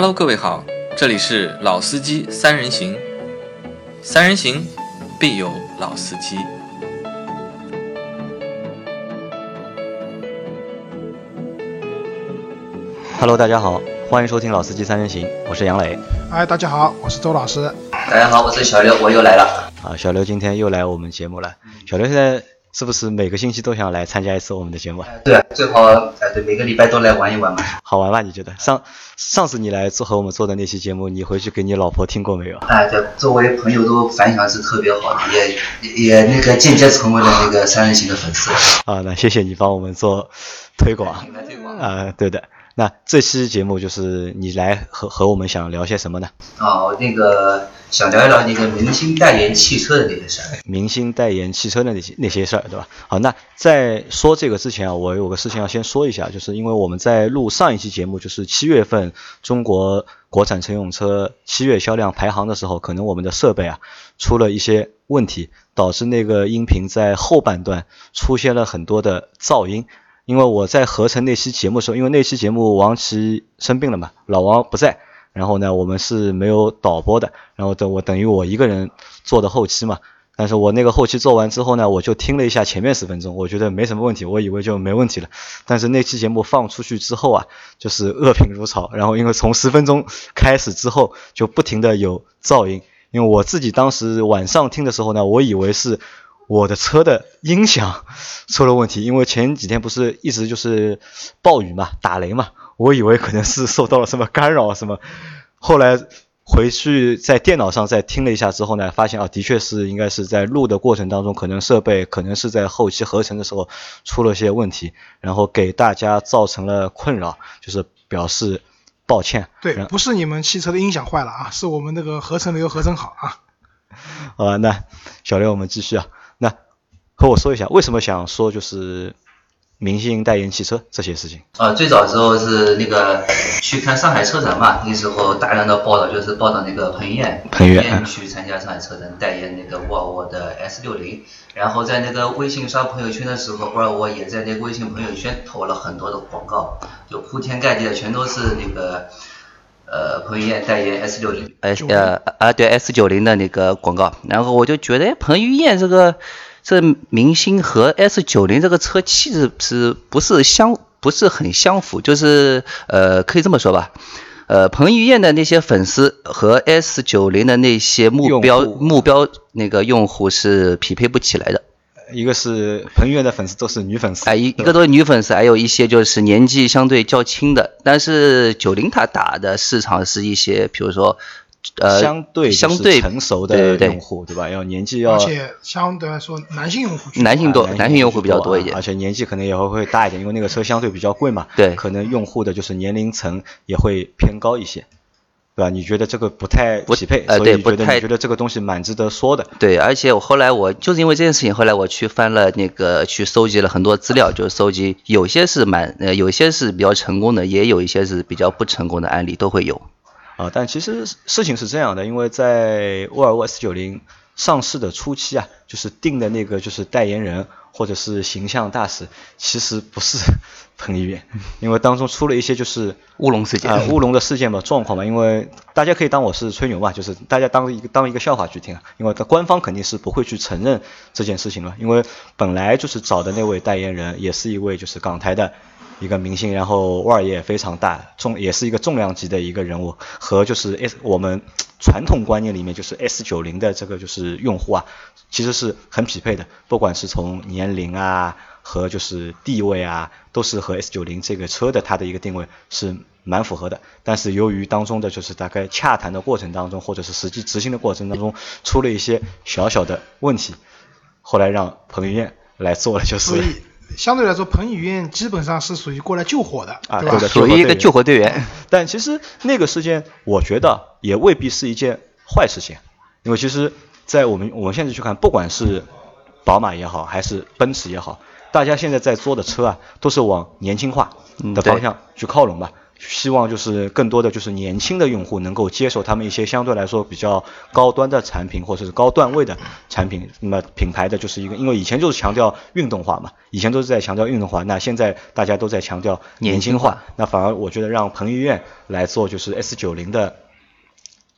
Hello，各位好，这里是老司机三人行，三人行必有老司机。Hello，大家好，欢迎收听《老司机三人行》，我是杨磊。哎，大家好，我是周老师。大家好，我是小刘，我又来了。啊，小刘今天又来我们节目了。小刘现在是不是每个星期都想来参加一次我们的节目？对啊，最好哎对，每个礼拜都来玩一玩嘛。好玩吧？你觉得？上上次你来做和我们做的那期节目，你回去给你老婆听过没有？哎，对，周围朋友都反响是特别好的，也也也那个间接成为了那个三人行的粉丝。啊，那谢谢你帮我们做推广。推广啊，对的。那这期节目就是你来和和我们想聊些什么呢？哦，那个想聊一聊那个明星代言汽车的那些事儿。明星代言汽车的那些那些事儿，对吧？好，那在说这个之前啊，我有个事情要先说一下，就是因为我们在录上一期节目，就是七月份中国国产乘用车七月销量排行的时候，可能我们的设备啊出了一些问题，导致那个音频在后半段出现了很多的噪音。因为我在合成那期节目的时候，因为那期节目王琦生病了嘛，老王不在，然后呢，我们是没有导播的，然后等我等于我一个人做的后期嘛。但是我那个后期做完之后呢，我就听了一下前面十分钟，我觉得没什么问题，我以为就没问题了。但是那期节目放出去之后啊，就是恶评如潮。然后因为从十分钟开始之后，就不停的有噪音。因为我自己当时晚上听的时候呢，我以为是我的车的音响 出了问题，因为前几天不是一直就是暴雨嘛，打雷嘛，我以为可能是受到了什么干扰什么。后来回去在电脑上再听了一下之后呢，发现啊，的确是应该是在录的过程当中，可能设备可能是在后期合成的时候出了些问题，然后给大家造成了困扰，就是表示抱歉。对，不是你们汽车的音响坏了啊，是我们那个合成没有合成好啊。好吧，那小刘我们继续啊。那和我说一下，为什么想说就是明星代言汽车这些事情？啊，最早的时候是那个去看上海车展嘛，那时候大量的报道就是报道那个彭于晏，彭于晏晏去参加上海车展代言那个沃尔沃的 S 六零，然后在那个微信刷朋友圈的时候，沃尔沃也在那个微信朋友圈投了很多的广告，就铺天盖地的全都是那个呃彭于晏代言 S 六零。S 呃啊对 S 九零的那个广告，然后我就觉得哎彭于晏这个这明星和 S 九零这个车气质是不是相不是很相符？就是呃可以这么说吧，呃彭于晏的那些粉丝和 S 九零的那些目标目标那个用户是匹配不起来的。一个是彭于晏的粉丝都是女粉丝，哎，一一个都是女粉丝，还有一些就是年纪相对较轻的。但是九零他打的市场是一些，比如说，呃，相对相对成熟的对对对用户，对吧？要年纪要而且相对来说，男性用户多男性多啊男性用户比较多一点啊而且年纪可能也会会大一点，因为那个车相对比较贵嘛，对可能用户的就是年龄层也会偏高一些，对吧？你觉得这个不太不匹配，呃对不太觉得这个东西蛮值得说的，对，而且我后来我就是因为这件事情，后来我去翻了那个去搜集了很多资料，就是搜集有些是蛮呃有些是比较成功的，也有一些是比较不成功的案例都会有。啊，但其实事情是这样的，因为在沃尔沃 S 九零上市的初期啊，就是定的那个就是代言人或者是形象大使，其实不是彭于晏，因为当中出了一些就是乌龙事件。啊、乌龙的事件嘛状况嘛，因为大家可以当我是吹牛嘛，就是大家当一个当一个笑话去听啊，因为官方肯定是不会去承认这件事情了，因为本来就是找的那位代言人也是一位就是港台的。一个明星，然后腕儿也非常大，重也是一个重量级的一个人物，和就是 S 我们传统观念里面就是 S 九零的这个就是用户啊，其实是很匹配的，不管是从年龄啊和就是地位啊，都是和 S 九零这个车的它的一个定位是蛮符合的。但是由于当中的就是大概洽谈的过程当中，或者是实际执行的过程当中出了一些小小的问题，后来让彭于晏来做了就是所以相对来说，彭于晏基本上是属于过来救火的，对吧？啊对的属于一个救火队员。但其实那个事件，我觉得也未必是一件坏事情，因为其实，在我们我们现在去看，不管是宝马也好，还是奔驰也好，大家现在在做的车啊，都是往年轻化的方向去靠拢吧。希望就是更多的就是年轻的用户能够接受他们一些相对来说比较高端的产品或者是高段位的产品。那么品牌的就是一个，因为以前就是强调运动化嘛，以前都是在强调运动化，那现在大家都在强调年轻化，那反而我觉得让彭于晏来做就是 S 九零的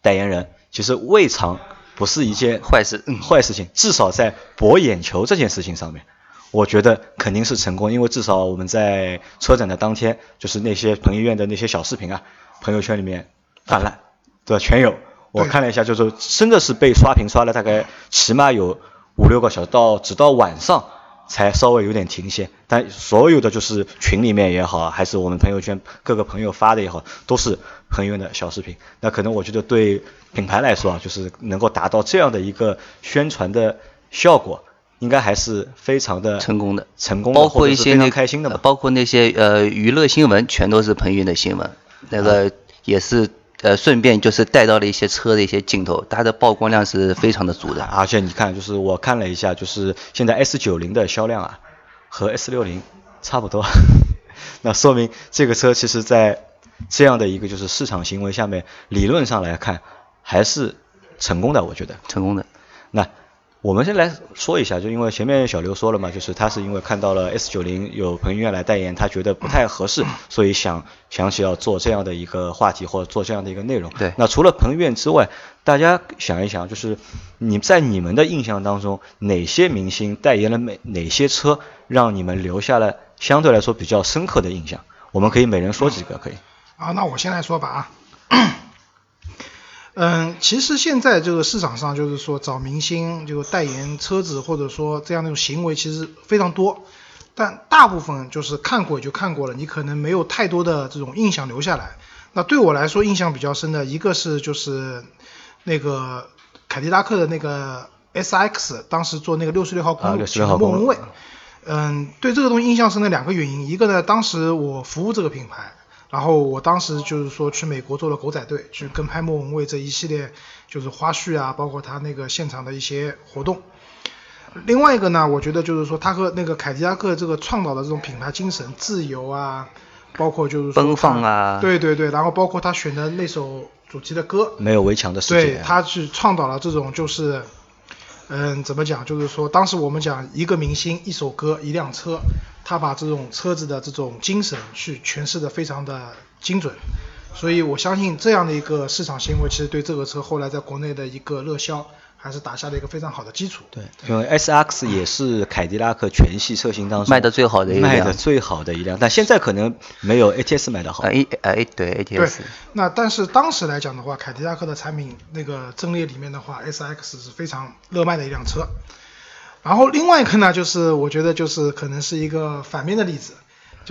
代言人，其实未尝不是一件坏事，坏事情，至少在博眼球这件事情上面。我觉得肯定是成功，因为至少我们在车展的当天，就是那些彭于晏的那些小视频啊，朋友圈里面泛滥，对吧？全有。我看了一下，就是真的是被刷屏刷了大概起码有五六个小时，到直到晚上才稍微有点停歇。但所有的就是群里面也好，还是我们朋友圈各个朋友发的也好，都是彭于晏的小视频。那可能我觉得对品牌来说啊，就是能够达到这样的一个宣传的效果。应该还是非常的成功的，成功包括一些那开心的，包括那些呃娱乐新闻，全都是彭于晏的新闻，那个也是呃顺便就是带到了一些车的一些镜头，它的曝光量是非常的足的。而且你看，就是我看了一下，就是现在 S 九零的销量啊和 S 六零差不多，那说明这个车其实在这样的一个就是市场行为下面，理论上来看还是成功的，我觉得成功的。那。我们先来说一下，就因为前面小刘说了嘛，就是他是因为看到了 S 九零有彭于晏来代言，他觉得不太合适，所以想想起要做这样的一个话题或者做这样的一个内容。对。那除了彭于晏之外，大家想一想，就是你在你们的印象当中，哪些明星代言了哪哪些车，让你们留下了相对来说比较深刻的印象？我们可以每人说几个，可以。啊，那我先来说吧啊。嗯，其实现在这个市场上就是说找明星就代言车子，或者说这样那种行为其实非常多，但大部分就是看过也就看过了，你可能没有太多的这种印象留下来。那对我来说印象比较深的一个是就是那个凯迪拉克的那个 S X，当时做那个六十六号公路请莫文蔚。嗯，对这个东西印象深的两个原因，一个呢，当时我服务这个品牌。然后我当时就是说去美国做了狗仔队，去跟拍莫文蔚这一系列就是花絮啊，包括他那个现场的一些活动。另外一个呢，我觉得就是说他和那个凯迪拉克这个倡导的这种品牌精神，自由啊，包括就是奔放啊，对对对，然后包括他选的那首主题的歌，没有围墙的世界，对，他去倡导了这种就是。嗯，怎么讲？就是说，当时我们讲一个明星、一首歌、一辆车，他把这种车子的这种精神去诠释的非常的精准，所以我相信这样的一个市场行为，其实对这个车后来在国内的一个热销。还是打下了一个非常好的基础。对，因为 S X 也是凯迪拉克全系车型当中卖的最好的一辆，卖的最好的一辆，但现在可能没有 A T S 卖的好。A 哎对 A T S。对，那但是当时来讲的话，凯迪拉克的产品那个阵列里面的话，S X 是非常热卖的一辆车。然后另外一个呢，就是我觉得就是可能是一个反面的例子。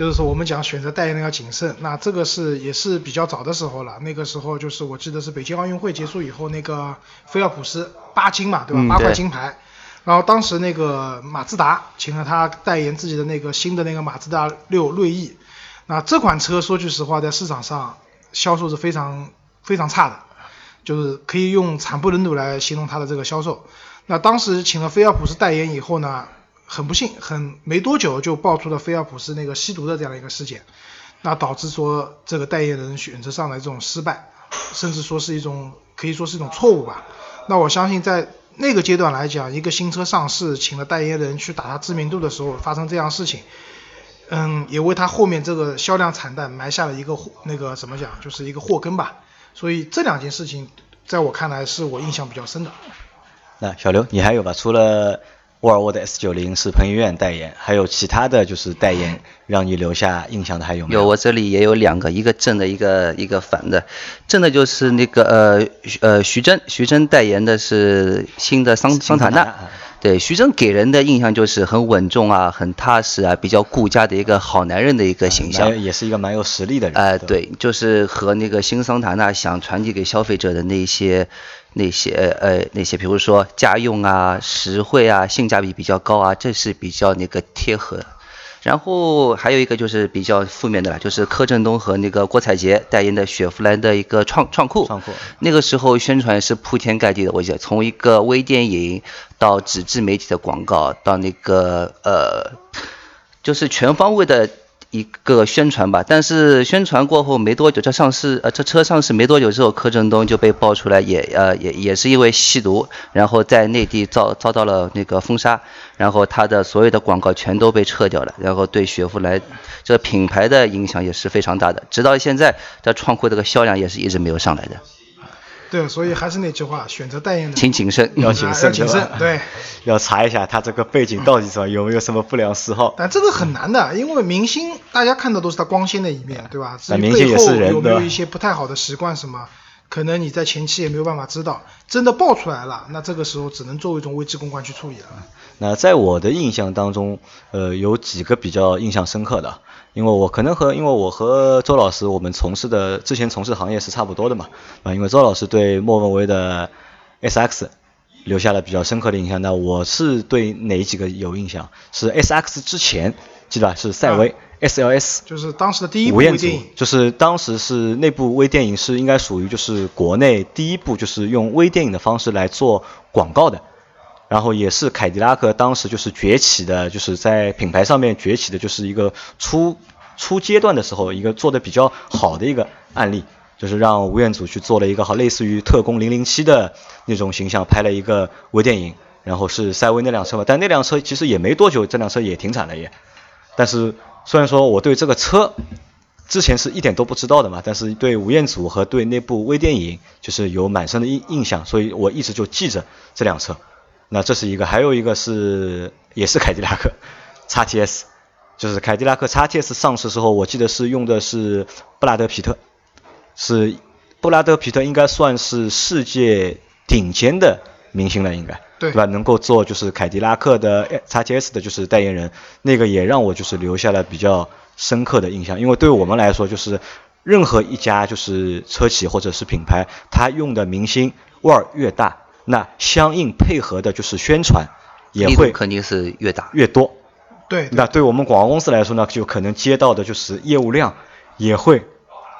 就是说，我们讲选择代言人要谨慎，那这个是也是比较早的时候了。那个时候就是我记得是北京奥运会结束以后，那个菲尔普斯八金嘛，对吧？八块金牌。然后当时那个马自达请了他代言自己的那个新的那个马自达六锐意。那这款车说句实话，在市场上销售是非常非常差的，就是可以用惨不忍睹来形容它的这个销售。那当时请了菲尔普斯代言以后呢？很不幸，很没多久就爆出了菲尔普斯那个吸毒的这样一个事件，那导致说这个代言人选择上的这种失败，甚至说是一种可以说是一种错误吧。那我相信在那个阶段来讲，一个新车上市，请了代言人去打他知名度的时候发生这样事情，嗯，也为他后面这个销量惨淡埋下了一个那个怎么讲，就是一个祸根吧。所以这两件事情在我看来是我印象比较深的。那小刘，你还有吧？除了。沃尔沃的 S 九零是彭于晏代言，还有其他的就是代言让你留下印象的还有没有？有，我这里也有两个，一个正的，一个一个反的。正的就是那个呃呃徐峥，徐峥代言的是新的桑桑塔纳。对，徐峥给人的印象就是很稳重啊，很踏实啊，比较顾家的一个好男人的一个形象。也是一个蛮有实力的人。哎，对，就是和那个新桑塔纳想传递给消费者的那些。那些呃那些，比如说家用啊、实惠啊、性价比比较高啊，这是比较那个贴合。然后还有一个就是比较负面的了，就是柯震东和那个郭采洁代言的雪佛兰的一个创创酷。创酷。那个时候宣传是铺天盖地的，我记得从一个微电影到纸质媒体的广告，到那个呃，就是全方位的一个宣传吧，但是宣传过后没多久，这上市呃这车上市没多久之后，柯震东就被爆出来也呃也也是因为吸毒，然后在内地遭遭到了那个封杀，然后他的所有的广告全都被撤掉了，然后对雪佛兰这品牌的影响也是非常大的，直到现在这创酷这个销量也是一直没有上来的。对，所以还是那句话，选择代言人请谨慎，要谨慎，谨慎，对。要查一下他这个背景到底什么，有没有什么不良嗜好。但这个很难的，因为明星大家看到都是他光鲜的一面，对吧？至于但明星也背后是人有没有一些不太好的习惯什么，可能你在前期也没有办法知道。真的爆出来了，那这个时候只能作为一种危机公关去处理了。那在我的印象当中，呃，有几个比较印象深刻的，因为我可能和因为我和周老师我们从事的之前从事行业是差不多的嘛，啊，因为周老师对莫文蔚的 SX 留下了比较深刻的印象，那我是对哪几个有印象？是 SX 之前记得吧？是赛威、SLS。就是当时的第一部微电影，就是当时是那部微电影是应该属于就是国内第一部就是用微电影的方式来做广告的，然后也是凯迪拉克当时就是崛起的，就是在品牌上面崛起的，就是一个初初阶段的时候一个做的比较好的一个案例，就是让吴彦祖去做了一个好类似于特工零零七的那种形象，拍了一个微电影，然后是赛威那辆车嘛，但那辆车其实也没多久，这辆车也停产了也。但是虽然说我对这个车之前是一点都不知道的嘛，但是对吴彦祖和对那部微电影就是有满深的印印象，所以我一直就记着这辆车。那这是一个，还有一个是也是凯迪拉克 XTS，就是凯迪拉克 XTS 上市时候，我记得是用的是布拉德皮特，是布拉德皮特应该算是世界顶尖的明星了，应该。对。吧？能够做就是凯迪拉克的 XTS 的就是代言人，那个也让我就是留下了比较深刻的印象，因为对我们来说，就是任何一家就是车企或者是品牌，它用的明星腕儿越大，那相应配合的就是宣传也会肯定是越大。越多。对，那对我们广告公司来说呢，就可能接到的就是业务量也会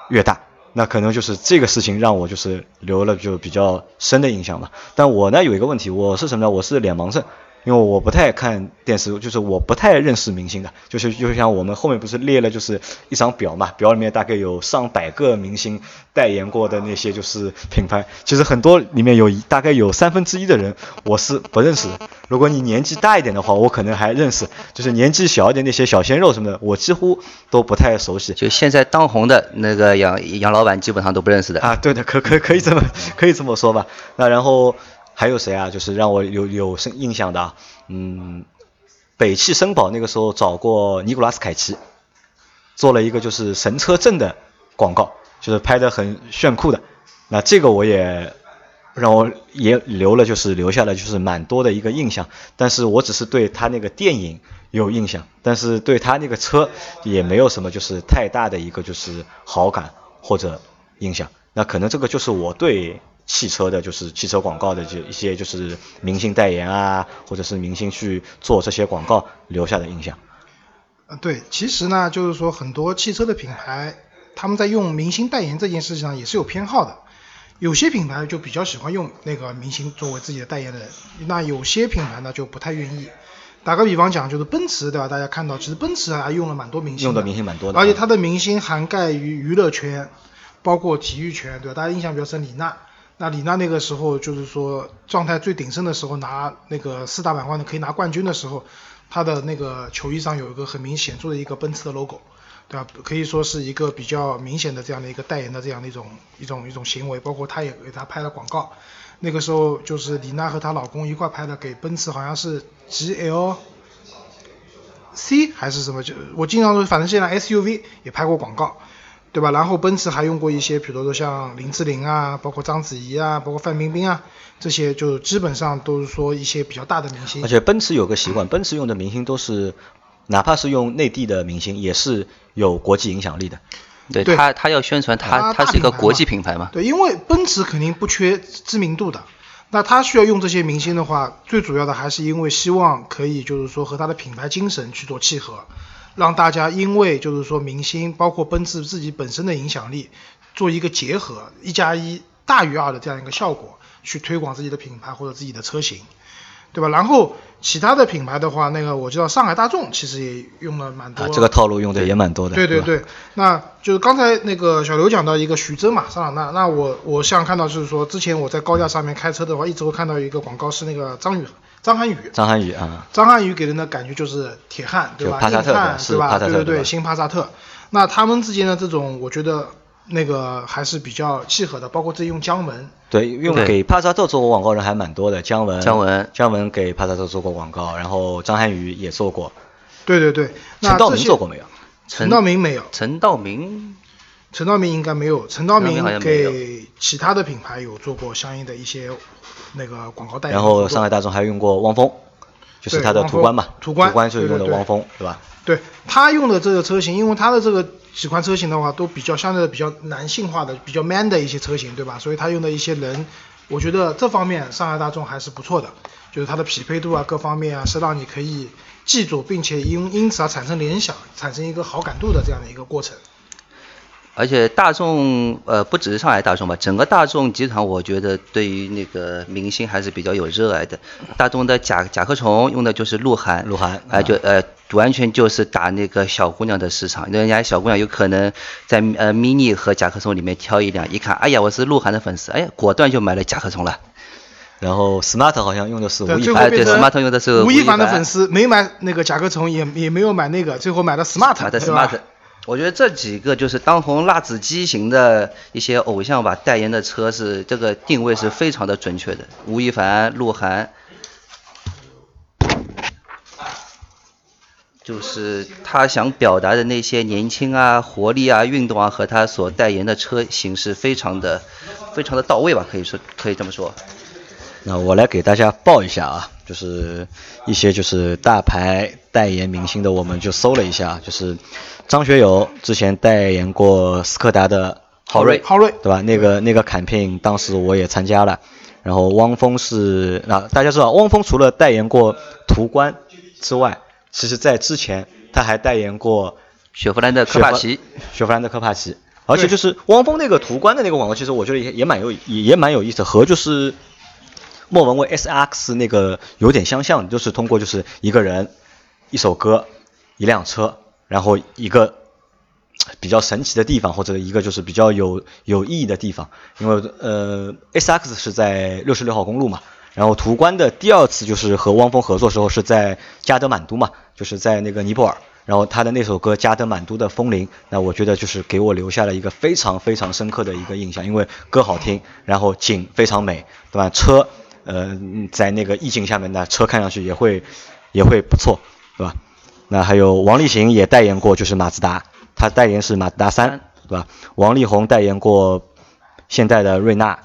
越大。那可能就是这个事情让我就是留了就比较深的印象吧。但我呢有一个问题，我是什么呢？我是脸盲症，因为我不太看电视，就是我不太认识明星的。就是就像我们后面不是列了就是一张表嘛，表里面大概有上百个明星代言过的那些就是品牌，其实很多里面有大概有三分之一的人我是不认识的。如果你年纪大一点的话，我可能还认识，就是年纪小一点那些小鲜肉什么的，我几乎都不太熟悉。就现在当红的那个杨杨老板，基本上都不认识的。啊，对的，可可可以这么可以这么说吧。那然后还有谁啊？就是让我有有深印象的，嗯，北汽绅宝那个时候找过尼古拉斯凯奇，做了一个就是神车阵的广告，就是拍的很炫酷的。那这个我也让我也留了，就是留下了就是蛮多的一个印象。但是我只是对他那个电影有印象，但是对他那个车也没有什么就是太大的一个就是好感或者印象。那可能这个就是我对汽车的，就是汽车广告的就一些就是明星代言啊，或者是明星去做这些广告留下的印象。呃，对，其实呢，就是说很多汽车的品牌，他们在用明星代言这件事情上也是有偏好的。有些品牌就比较喜欢用那个明星作为自己的代言人，那有些品牌呢就不太愿意。打个比方讲，就是奔驰，对吧？大家看到，其实奔驰还用了蛮多明星，用的明星蛮多的而且它的明星涵盖于娱乐圈，包括体育圈，对吧？大家印象比较深，李娜。那李娜那个时候就是说状态最鼎盛的时候，拿那个四大满贯的可以拿冠军的时候，她的那个球衣上有一个很明显著的一个奔驰的 logo，对吧？可以说是一个比较明显的这样的一个代言的这样的一种一种一种行为，包括她也给她拍了广告。那个时候就是李娜和她老公一块拍的，给奔驰好像是 GL C 还是什么，就我经常说，反正现在 SUV 也拍过广告，对吧？然后奔驰还用过一些，比如说像林志玲啊，包括章子怡啊，包括范冰冰啊，这些就基本上都是说一些比较大的明星而。且奔驰有个习惯，奔驰用的明星都是，哪怕是用内地的明星，也是有国际影响力的。对对他，他要宣传他，它他是一个国际品牌嘛。对，因为奔驰肯定不缺知名度的，那他需要用这些明星的话，最主要的还是因为希望可以就是说和他的品牌精神去做契合，让大家因为就是说明星包括奔驰自己本身的影响力做一个结合，一加一大于二的这样一个效果，去推广自己的品牌或者自己的车型。对吧？然后其他的品牌的话，那个我知道上海大众其实也用了蛮多。啊，这个套路用的也蛮多的。吧对对对，那就是刚才那个小刘讲到一个徐峥嘛，桑塔纳，那我我像看到就是说，之前我在高架上面开车的话，一直会看到一个广告是那个张宇张涵予，张涵予啊，张涵予给人的感觉就是铁汉，对吧？就帕萨特硬汉对吧？是帕萨特对对对新帕萨特。那他们之间的这种，我觉得那个还是比较契合的，包括这用姜文，对，用对给帕萨特做过广告人还蛮多的，姜文，姜文姜文给帕萨特做过广告，然后张涵予也做过，对对对。那陈道明做过没有？陈道明没有，陈道明陈道明应该没有，陈道明给其他的品牌有做过相应的一些那个广告代言然。后上海大众还用过汪峰，就是对它的途观嘛，途观就是用的汪峰，对吧？对他用的这个车型，因为他的这个几款车型的话，都比较相对的比较男性化的、比较 man 的一些车型，对吧？所以他用的一些人，我觉得这方面上海大众还是不错的，就是它的匹配度啊各方面啊，是让你可以记住，并且因因此而产生联想，产生一个好感度的这样的一个过程。而且大众呃不只是上海大众吧，整个大众集团我觉得对于那个明星还是比较有热爱的。大众的甲甲壳虫用的就是鹿晗，鹿晗哎、就呃完全就是打那个小姑娘的市场，人家小姑娘有可能在呃 mini 和甲壳虫里面挑一辆，一看哎呀我是鹿晗的粉丝，哎呀果断就买了甲壳虫了。然后 smart 好像用的是吴，亦凡，哎对 Smart 用的是吴亦凡的粉丝，没买那个甲壳虫，也也没有买那个，最后买了 smart，买的对吧 smart。我觉得这几个就是当红辣子鸡型的一些偶像吧，代言的车是这个定位是非常的准确的。吴亦凡、鹿晗，就是他想表达的那些年轻啊、活力啊、运动啊，和他所代言的车型是非常的、非常的到位吧，可以说可以这么说。那我来给大家报一下啊，就是一些就是大牌代言明星的，我们就搜了一下，就是张学友之前代言过斯柯达的昊锐，昊锐对吧？那个那个 campaign 当时我也参加了，然后汪峰是那大家知道，汪峰除了代言过途观之外，其实在之前他还代言过雪佛兰的科帕奇，雪佛兰的科帕奇，而且就是汪峰那个途观的那个广告，其实我觉得也也蛮有也也蛮有意思，和就是莫文蔚 S X 那个有点相像，就是通过就是一个人、一首歌、一辆车，然后一个比较神奇的地方，或者一个就是比较有有意义的地方，因为呃 S X 是在六十六号公路嘛。然后途观的第二次就是和汪峰合作时候是在加德满都嘛，就是在那个尼泊尔。然后他的那首歌《加德满都的风铃》，那我觉得就是给我留下了一个非常非常深刻的一个印象，因为歌好听，然后景非常美，对吧？车，呃，在那个意境下面呢，车看上去也会也会不错，对吧？那还有王力行也代言过，就是马自达，他代言是马自达三，对吧？王力宏代言过现代的瑞纳，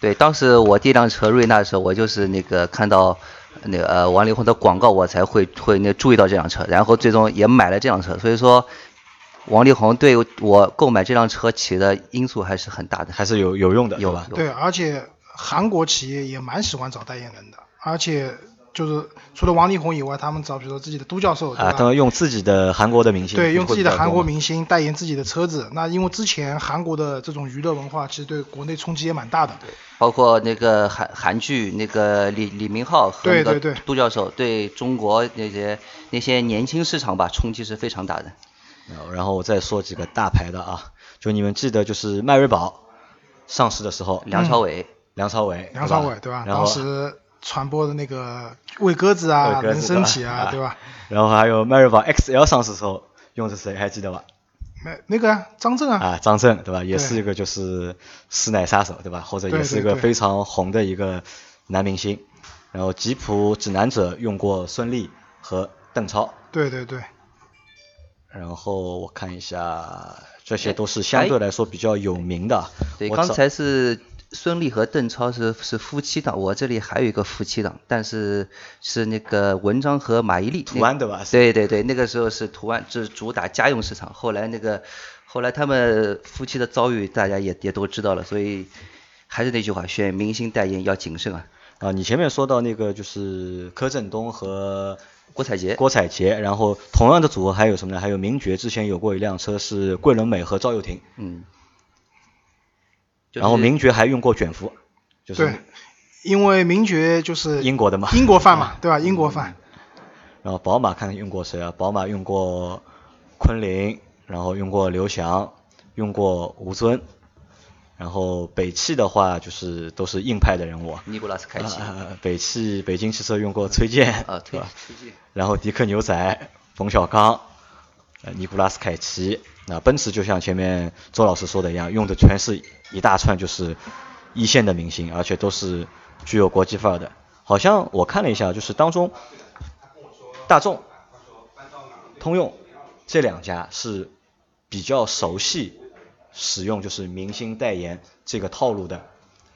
对，当时我第一辆车瑞纳的时候，我就是那个看到那个呃王力宏的广告，我才会会那注意到这辆车，然后最终也买了这辆车。所以说，王力宏对我购买这辆车起的因素还是很大的。还是有有用的，有吧？对，而且韩国企业也蛮喜欢找代言人的，而且就是除了王力宏以外，他们找比如说自己的都教授，啊，他们用自己的韩国的明星，对，用自己的韩国。明星代言自己的车子。那因为之前韩国的这种娱乐文化，其实对国内冲击也蛮大的。包括那个韩韩剧那个李李明浩和那个对对对杜教授对中国那些那些年轻市场吧冲击是非常大的。然后我再说几个大牌的啊，就你们记得就是迈锐宝上市的时候，梁朝伟，梁朝伟，梁朝伟对吧？然后当时传播的那个喂鸽子啊、人参体啊，啊对吧？然后还有迈锐宝 XL 上市的时候用的是谁还记得吧？那那个啊张震啊，啊，张震对吧？也是一个就是师奶杀手对吧？或者也是一个非常红的一个男明星。然后吉普指南者用过孙俪和邓超。对对对，然后我看一下，这些都是相对来说比较有名的。对，刚才是孙俪和邓超是是夫妻档，我这里还有一个夫妻档，但是是那个文章和马伊琍。途安对吧？对对对，那个时候是图安，就是主打家用市场。后来那个，后来他们夫妻的遭遇大家也也都知道了，所以还是那句话，选明星代言要谨慎啊。啊，你前面说到那个就是柯震东和郭采洁，郭采洁，然后同样的组合还有什么呢？还有名爵之前有过一辆车是桂纶镁和赵又廷，嗯，就是然后名爵还用过卷福，就是对因为名爵就是英国的嘛英国范嘛，对吧？英国范。然后宝马看看用过谁啊？宝马用过昆凌，然后用过刘翔，用过吴尊。然后北汽的话，就是都是硬派的人物。尼古拉斯凯奇。呃，北汽北京汽车用过崔健，啊，对吧？崔健。然后迪克牛仔、冯小刚、呃尼古拉斯凯奇。那奔驰就像前面周老师说的一样，用的全是一大串就是一线的明星，而且都是具有国际范儿的。好像我看了一下，就是当中大众、通用这两家是比较熟悉使用就是明星代言这个套路的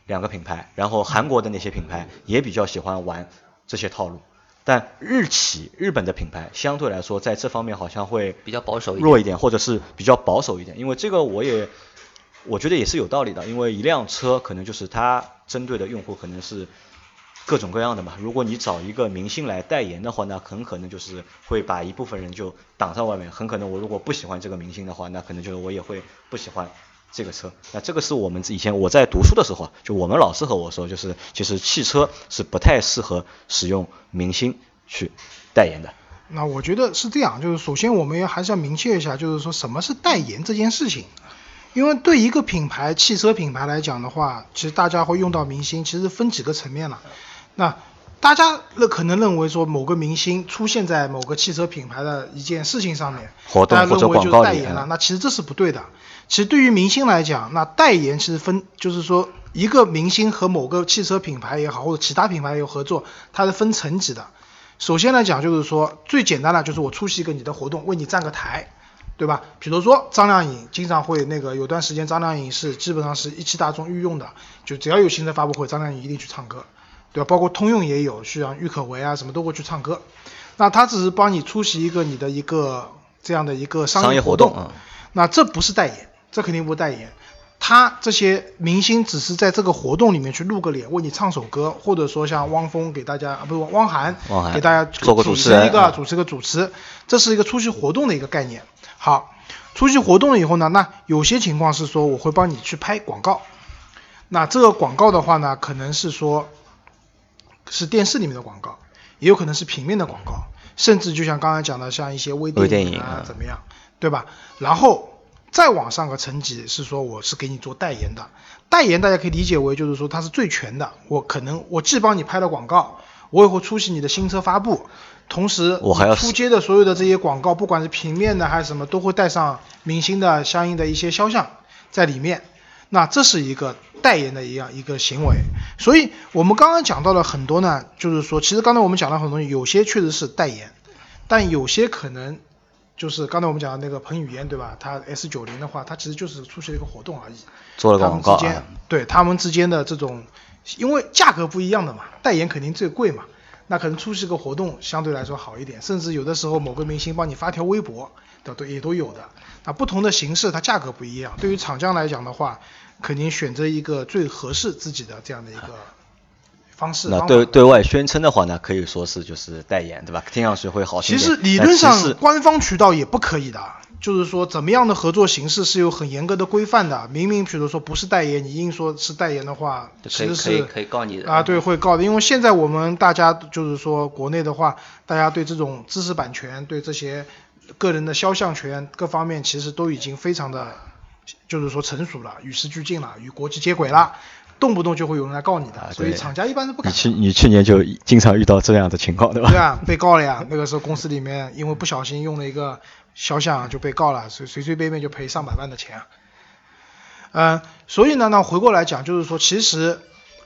两个品牌。然后韩国的那些品牌也比较喜欢玩这些套路。但日企日本的品牌相对来说在这方面好像会比较保守弱一点，或者是比较保守一点。因为这个我也我觉得也是有道理的，因为一辆车可能就是它针对的用户可能是各种各样的嘛。如果你找一个明星来代言的话，那很可能就是会把一部分人就挡在外面。很可能我如果不喜欢这个明星的话，那可能就是我也会不喜欢这个车。那这个是我们以前我在读书的时候，就我们老师和我说，就是其实汽车是不太适合使用明星去代言的。那我觉得是这样，就是首先我们要还是要明确一下，就是说什么是代言这件事情。因为对一个品牌汽车品牌来讲的话，其实大家会用到明星，其实分几个层面了。那大家那可能认为说某个明星出现在某个汽车品牌的一件事情上面，活动大家或者认为就是代言了。那其实这是不对的。其实对于明星来讲，那代言其实分就是说一个明星和某个汽车品牌也好，或者其他品牌有合作，它是分层级的。首先来讲就是说最简单的就是我出席一个你的活动，为你站个台。对吧？比如说张靓颖经常会那个有段时间张靓颖是基本上是一汽大众御用的，就只要有新车发布会，张靓颖一定去唱歌，对吧？包括通用也有，像郁可唯啊什么都会去唱歌。那他只是帮你出席一个你的一个这样的一个商商业活活动啊那这不是代言，这肯定不是代言。他这些明星只是在这个活动里面去露个脸，为你唱首歌，或者说像汪峰给大家啊，不是汪涵汪涵给大家做个主持一个主持个主持，这是一个出席活动的一个概念。好，出席活动了以后呢，那有些情况是说我会帮你去拍广告，那这个广告的话呢，可能是说是电视里面的广告，也有可能是平面的广告，甚至就像刚才讲的，像一些微微电影电影啊啊怎么样，对吧？然后再往上个层级是说我是给你做代言的，代言大家可以理解为就是说它是最全的，我可能我既帮你拍了广告，我也会出席你的新车发布，同时我还要出街的所有的这些广告，不管是平面的还是什么，都会带上明星的相应的一些肖像在里面。那这是一个代言的一样一个行为，所以我们刚刚讲到了很多呢，就是说，其实刚才我们讲了很多东西，有些确实是代言，但有些可能就是刚才我们讲的那个彭于晏，对吧？他 S 九零的话，他其实就是出席了一个活动而已，做了个他们之间广告啊，对他们之间的这种，因为价格不一样的嘛，代言肯定最贵嘛，那可能出席个活动相对来说好一点，甚至有的时候某个明星帮你发条微博的都也都有的。那不同的形式它价格不一样，对于厂家来讲的话，肯定选择一个最合适自己的这样的一个方式。那对对外宣称的话呢，可以说是就是代言，对吧？听上去会好听其。实理论上官方渠道也不可以的，就是说怎么样的合作形式是有很严格的规范的。明明比如说不是代言，你硬说是代言的话，其实可以可以是可以告你的啊，对，会告的。因为现在我们大家就是说国内的话，大家对这种知识版权、对这些个人的肖像权各方面，其实都已经非常的，就是说成熟了，与时俱进了，与国际接轨了。动不动就会有人来告你的，啊所以厂家一般是不敢你去你去年就经常遇到这样的情况，对吧？对啊，被告了呀。那个时候公司里面因为不小心用了一个肖像就被告了，随随随便便就赔上百万的钱。嗯、所以呢，那回过来讲，就是说，其实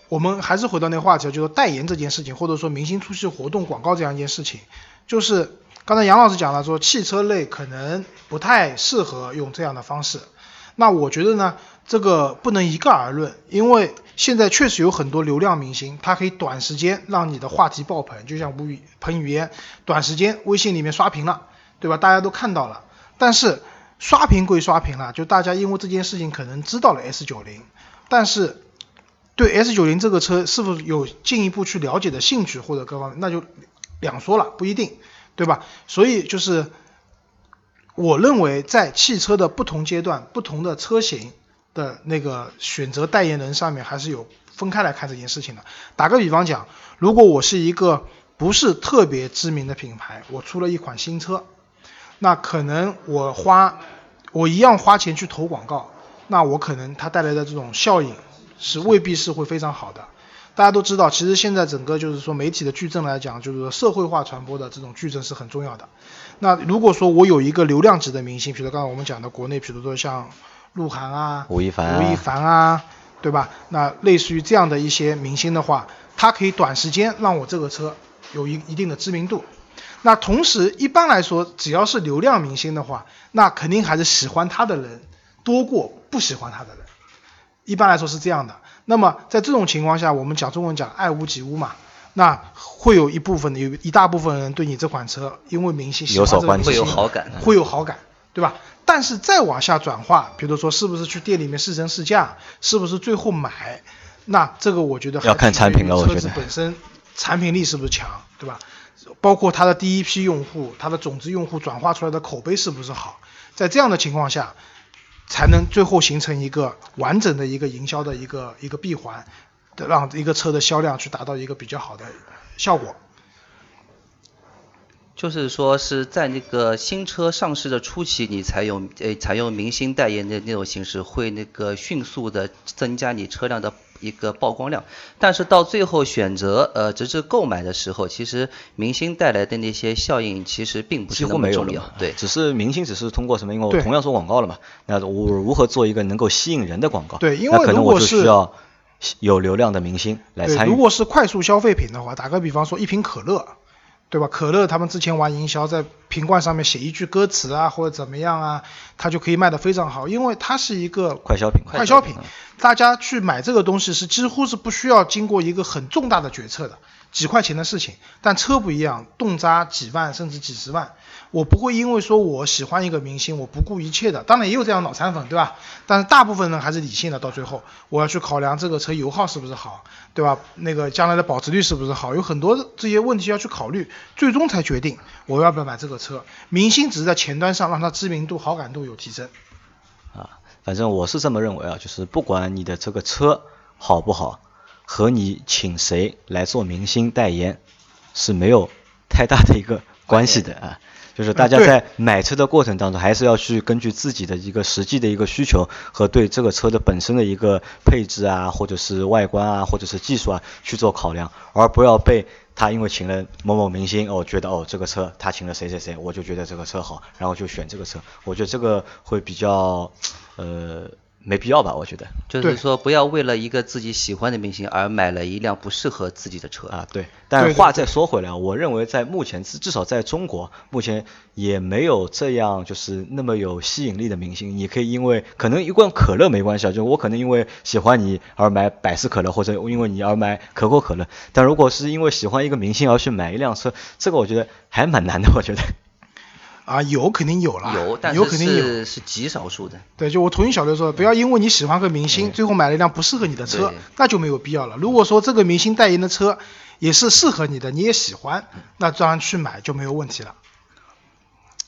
我们还是回到那个话题，就是代言这件事情，或者说明星出席活动、广告这样一件事情，就是刚才杨老师讲了，说汽车类可能不太适合用这样的方式。那我觉得呢，这个不能一概而论，因为现在确实有很多流量明星，他可以短时间让你的话题爆棚，就像吴宇彭于晏，短时间微信里面刷屏了，对吧？大家都看到了。但是刷屏归刷屏了，就大家因为这件事情可能知道了 S 九零，但是对 S 九零这个车是否有进一步去了解的兴趣或者各方面，那就两说了，不一定，对吧？所以就是我认为在汽车的不同阶段、不同的车型的那个选择代言人上面，还是有分开来看这件事情的。打个比方讲，如果我是一个不是特别知名的品牌，我出了一款新车，那可能我花我一样花钱去投广告，那我可能它带来的这种效应是未必是会非常好的。大家都知道，其实现在整个就是说媒体的矩阵来讲，就是说社会化传播的这种矩阵是很重要的。那如果说我有一个流量级的明星，比如刚才我们讲的国内，比如说像鹿晗啊、吴亦凡、吴亦凡啊，对吧？那类似于这样的一些明星的话，他可以短时间让我这个车有一一定的知名度。那同时，一般来说，只要是流量明星的话，那肯定还是喜欢他的人多过不喜欢他的人。一般来说是这样的。那么在这种情况下，我们讲中文讲爱屋及乌嘛，那会有一部分有一大部分人对你这款车，因为明星喜欢这个会有好感，会有好感，对吧？但是再往下转化，比如说是不是去店里面试乘试驾，是不是最后买，那这个我觉得要看产品了，我觉得车子本身产品力是不是强，对吧？包括它的第一批用户，它的种子用户转化出来的口碑是不是好，在这样的情况下。才能最后形成一个完整的一个营销的一个一个闭环，让一个车的销量去达到一个比较好的效果。就是说是在那个新车上市的初期，你采用呃采用明星代言的那种形式，会那个迅速的增加你车辆的一个曝光量。但是到最后选择呃直至购买的时候，其实明星带来的那些效应其实并不是那么重要。对，只是明星只是通过什么？因为我同样做广告了嘛，那我如何做一个能够吸引人的广告？对，因为如果是需要有流量的明星来参与。如果是快速消费品的话，打个比方说一瓶可乐。对吧？可乐他们之前玩营销，在瓶罐上面写一句歌词啊，或者怎么样啊，它就可以卖得非常好，因为它是一个快消品。快消品，大家去买这个东西是几乎是不需要经过一个很重大的决策的，几块钱的事情。但车不一样，动辄几万甚至几十万。我不会因为说我喜欢一个明星，我不顾一切的。当然也有这样脑残粉，对吧？但是大部分人还是理性的。到最后，我要去考量这个车油耗是不是好，对吧？那个将来的保值率是不是好，有很多这些问题要去考虑，最终才决定我要不要买这个车。明星只是在前端上让他知名度、好感度有提升。啊，反正我是这么认为啊，就是不管你的这个车好不好，和你请谁来做明星代言是没有太大的一个关系的啊。就是大家在买车的过程当中，还是要去根据自己的一个实际的一个需求和对这个车的本身的一个配置啊，或者是外观啊，或者是技术啊去做考量，而不要被他因为请了某某明星哦，觉得哦这个车他请了谁谁谁，我就觉得这个车好，然后就选这个车。我觉得这个会比较呃。没必要吧？我觉得，就是说不要为了一个自己喜欢的明星而买了一辆不适合自己的车啊。对，但话再说回来，我认为在目前至至少在中国，目前也没有这样就是那么有吸引力的明星。你可以因为可能一罐可乐没关系啊，就我可能因为喜欢你而买百事可乐，或者因为你而买可口可乐。但如果是因为喜欢一个明星而去买一辆车，这个我觉得还蛮难的，我觉得。啊，有肯定有了，有，但是是是极少数的。对，就我同意小刘说，不要因为你喜欢个明星，最后买了一辆不适合你的车，那就没有必要了。如果说这个明星代言的车也是适合你的，你也喜欢，那照样去买就没有问题了。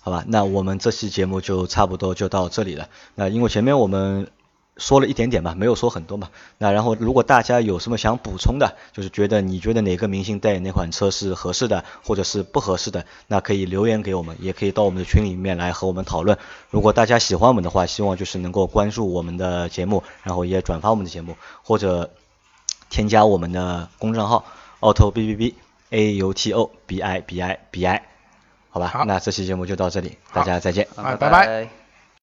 好吧，那我们这期节目就差不多就到这里了。那因为前面我们。说了一点点吧，没有说很多嘛。那然后，如果大家有什么想补充的，就是觉得你觉得哪个明星代言哪款车是合适的，或者是不合适的，那可以留言给我们，也可以到我们的群里面来和我们讨论。如果大家喜欢我们的话，希望就是能够关注我们的节目，然后也转发我们的节目，或者添加我们的公众号 auto b b b a u t o b i b i b i，好吧？那这期节目就到这里，大家再见，拜拜。